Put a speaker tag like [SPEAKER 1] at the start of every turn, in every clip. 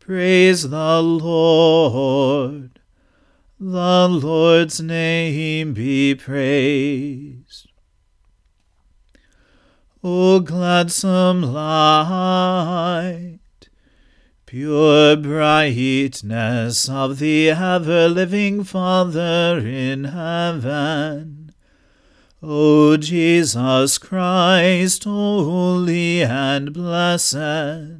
[SPEAKER 1] Praise the Lord. The Lord's name be praised. O gladsome light, pure brightness of the ever living Father in heaven O Jesus Christ, holy and blessed,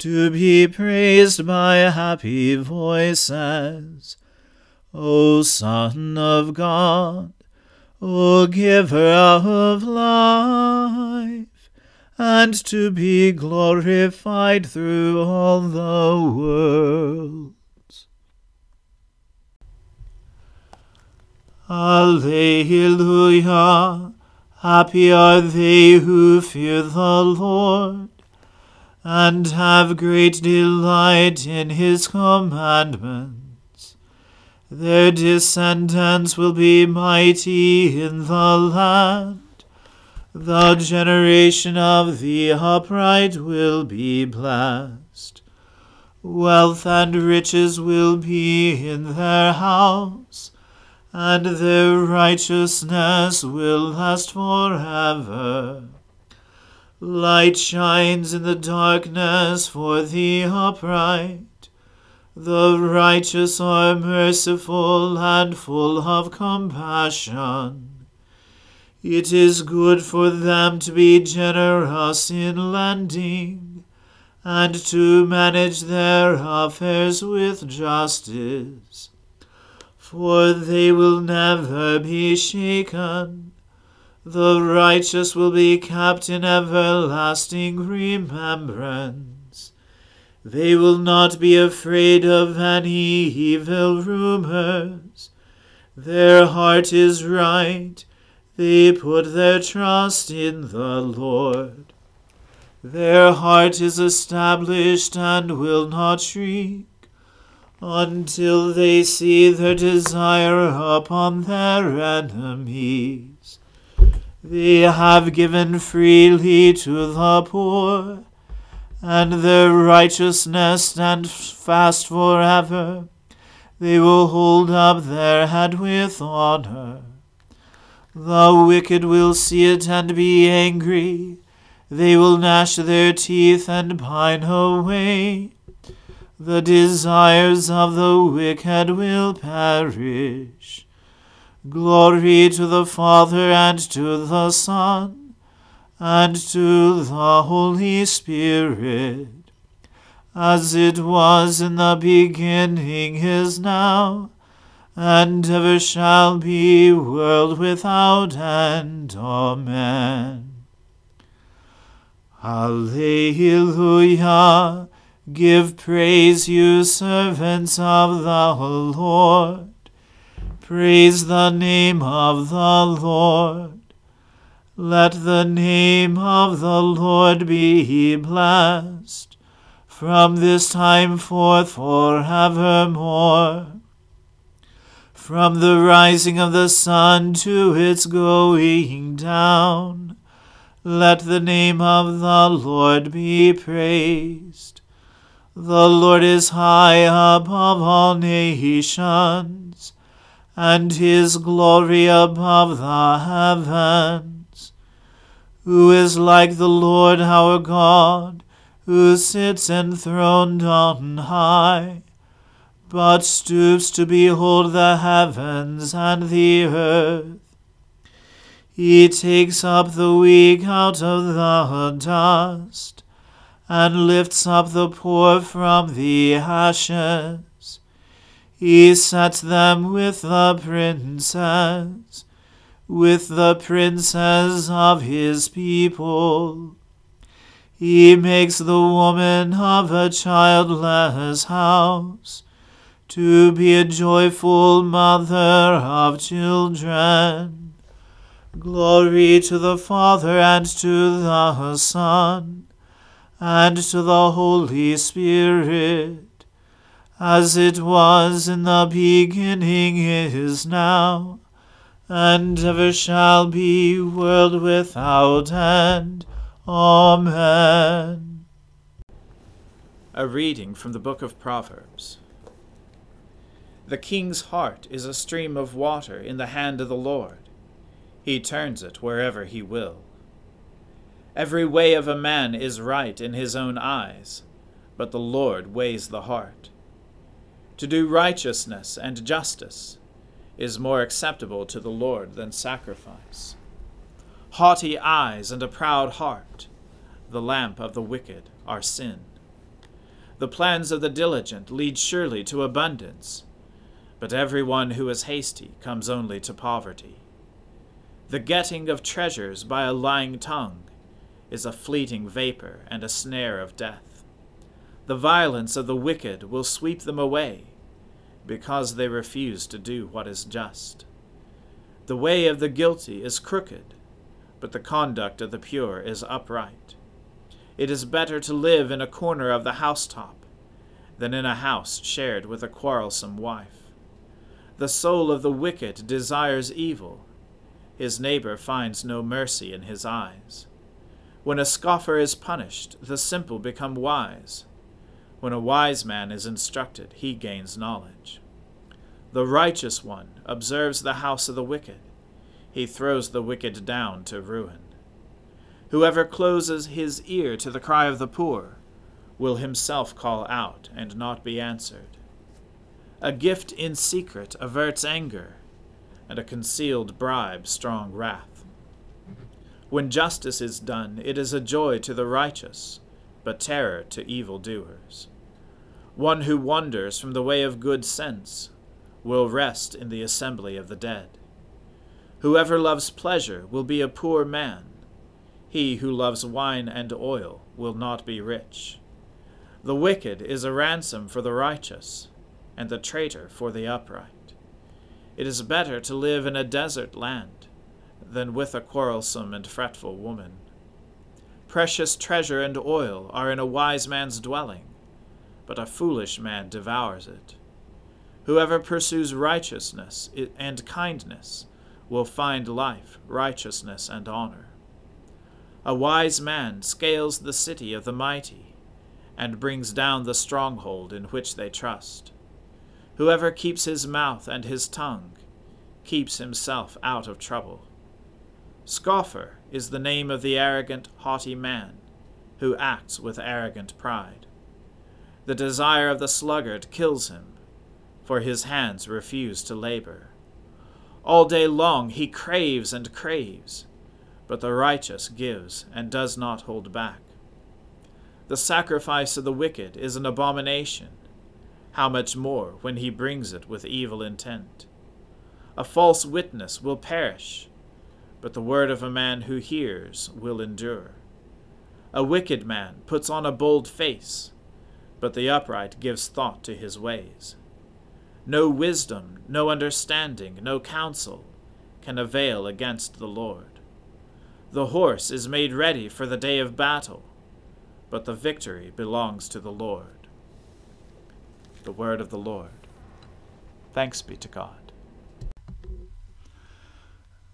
[SPEAKER 1] to be praised by happy voices. O Son of God, O Giver of life, and to be glorified through all the worlds. Alleluia. Happy are they who fear the Lord, and have great delight in his commandments. Their descendants will be mighty in the land. The generation of the upright will be blessed. Wealth and riches will be in their house and their righteousness will last forever. Light shines in the darkness for the upright. The righteous are merciful and full of compassion. It is good for them to be generous in lending, and to manage their affairs with justice for they will never be shaken. The righteous will be kept in everlasting remembrance. They will not be afraid of any evil rumors. Their heart is right,
[SPEAKER 2] They put their trust in the Lord. Their heart is established and will not shrink until they see their desire upon their enemies. They have given freely to the poor, and their righteousness stand fast forever. They will hold up their head with honor. The wicked will see it and be angry. They will gnash their teeth and pine away. The desires of the wicked will perish. Glory to the Father and to the Son and to the Holy Spirit, as it was in the beginning is now, and ever shall be, world without end. Amen. Alleluia. Give praise, you servants of the Lord. Praise the name of the Lord. Let the name of the Lord be blessed from this time forth forevermore. From the rising of the sun to its going down, let the name of the Lord be praised. The Lord is high above all nations and his glory above the heavens. Who is like the Lord our God, who sits enthroned on high, but stoops to behold the heavens and the earth? He takes up the weak out of the dust, and lifts up the poor from the ashes he sat them with the princes, with the princes of his people. He makes the woman of a childless house to be a joyful mother of children. Glory to the Father and to the Son and to the Holy Spirit as it was in the beginning is now, and ever shall be, world without end. Amen.
[SPEAKER 1] A reading from the book of Proverbs. The king's heart is a stream of water in the hand of the Lord. He turns it wherever he will. Every way of a man is right in his own eyes, but the Lord weighs the heart. To do righteousness and justice is more acceptable to the Lord than sacrifice. Haughty eyes and a proud heart, the lamp of the wicked, are sin. The plans of the diligent lead surely to abundance, but every one who is hasty comes only to poverty. The getting of treasures by a lying tongue is a fleeting vapor and a snare of death. The violence of the wicked will sweep them away, because they refuse to do what is just. The way of the guilty is crooked, but the conduct of the pure is upright. It is better to live in a corner of the housetop than in a house shared with a quarrelsome wife. The soul of the wicked desires evil. His neighbor finds no mercy in his eyes. When a scoffer is punished, the simple become wise. When a wise man is instructed, he gains knowledge. The righteous one observes the house of the wicked. He throws the wicked down to ruin. Whoever closes his ear to the cry of the poor will himself call out and not be answered. A gift in secret averts anger, and a concealed bribe strong wrath. When justice is done, it is a joy to the righteous, but terror to evil doers. One who wanders from the way of good sense will rest in the assembly of the dead. Whoever loves pleasure will be a poor man. He who loves wine and oil will not be rich. The wicked is a ransom for the righteous, and the traitor for the upright. It is better to live in a desert land than with a quarrelsome and fretful woman. Precious treasure and oil are in a wise man's dwelling, but a foolish man devours it. Whoever pursues righteousness and kindness will find life, righteousness, and honor. A wise man scales the city of the mighty, and brings down the stronghold in which they trust. Whoever keeps his mouth and his tongue keeps himself out of trouble. Scoffer is the name of the arrogant, haughty man who acts with arrogant pride. The desire of the sluggard kills him, for his hands refuse to labor. All day long he craves and craves, but the righteous gives and does not hold back. The sacrifice of the wicked is an abomination. How much more when he brings it with evil intent? A false witness will perish, but the word of a man who hears will endure. A wicked man puts on a bold face, but the upright gives thought to his ways. No wisdom, no understanding, no counsel can avail against the Lord. The horse is made ready for the day of battle, but the victory belongs to the Lord. The word of the Lord. Thanks be to God.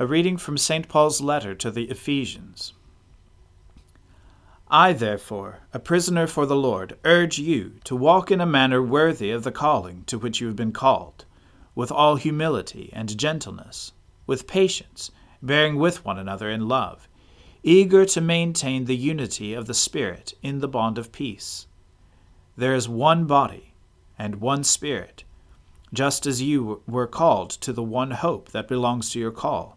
[SPEAKER 1] A reading from St. Paul's letter to the Ephesians. I, therefore, a prisoner for the Lord, urge you to walk in a manner worthy of the calling to which you have been called, with all humility and gentleness, with patience, bearing with one another in love, eager to maintain the unity of the Spirit in the bond of peace. There is one body and one Spirit, just as you were called to the one hope that belongs to your call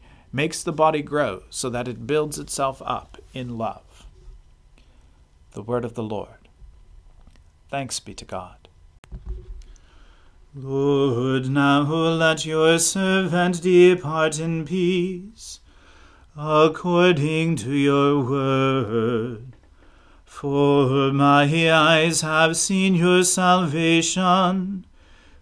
[SPEAKER 1] makes the body grow so that it builds itself up in love. The Word of the Lord. Thanks be to God.
[SPEAKER 2] Lord, now let your servant depart in peace, according to your word. For my eyes have seen your salvation,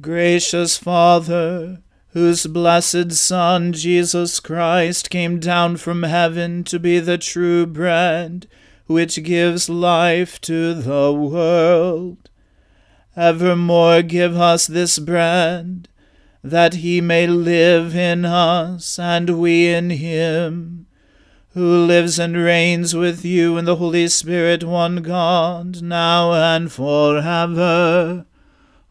[SPEAKER 2] Gracious Father, whose blessed Son, Jesus Christ, came down from heaven to be the true bread, which gives life to the world. Evermore give us this bread, that he may live in us and we in him, who lives and reigns with you in the Holy Spirit, one God, now and forever.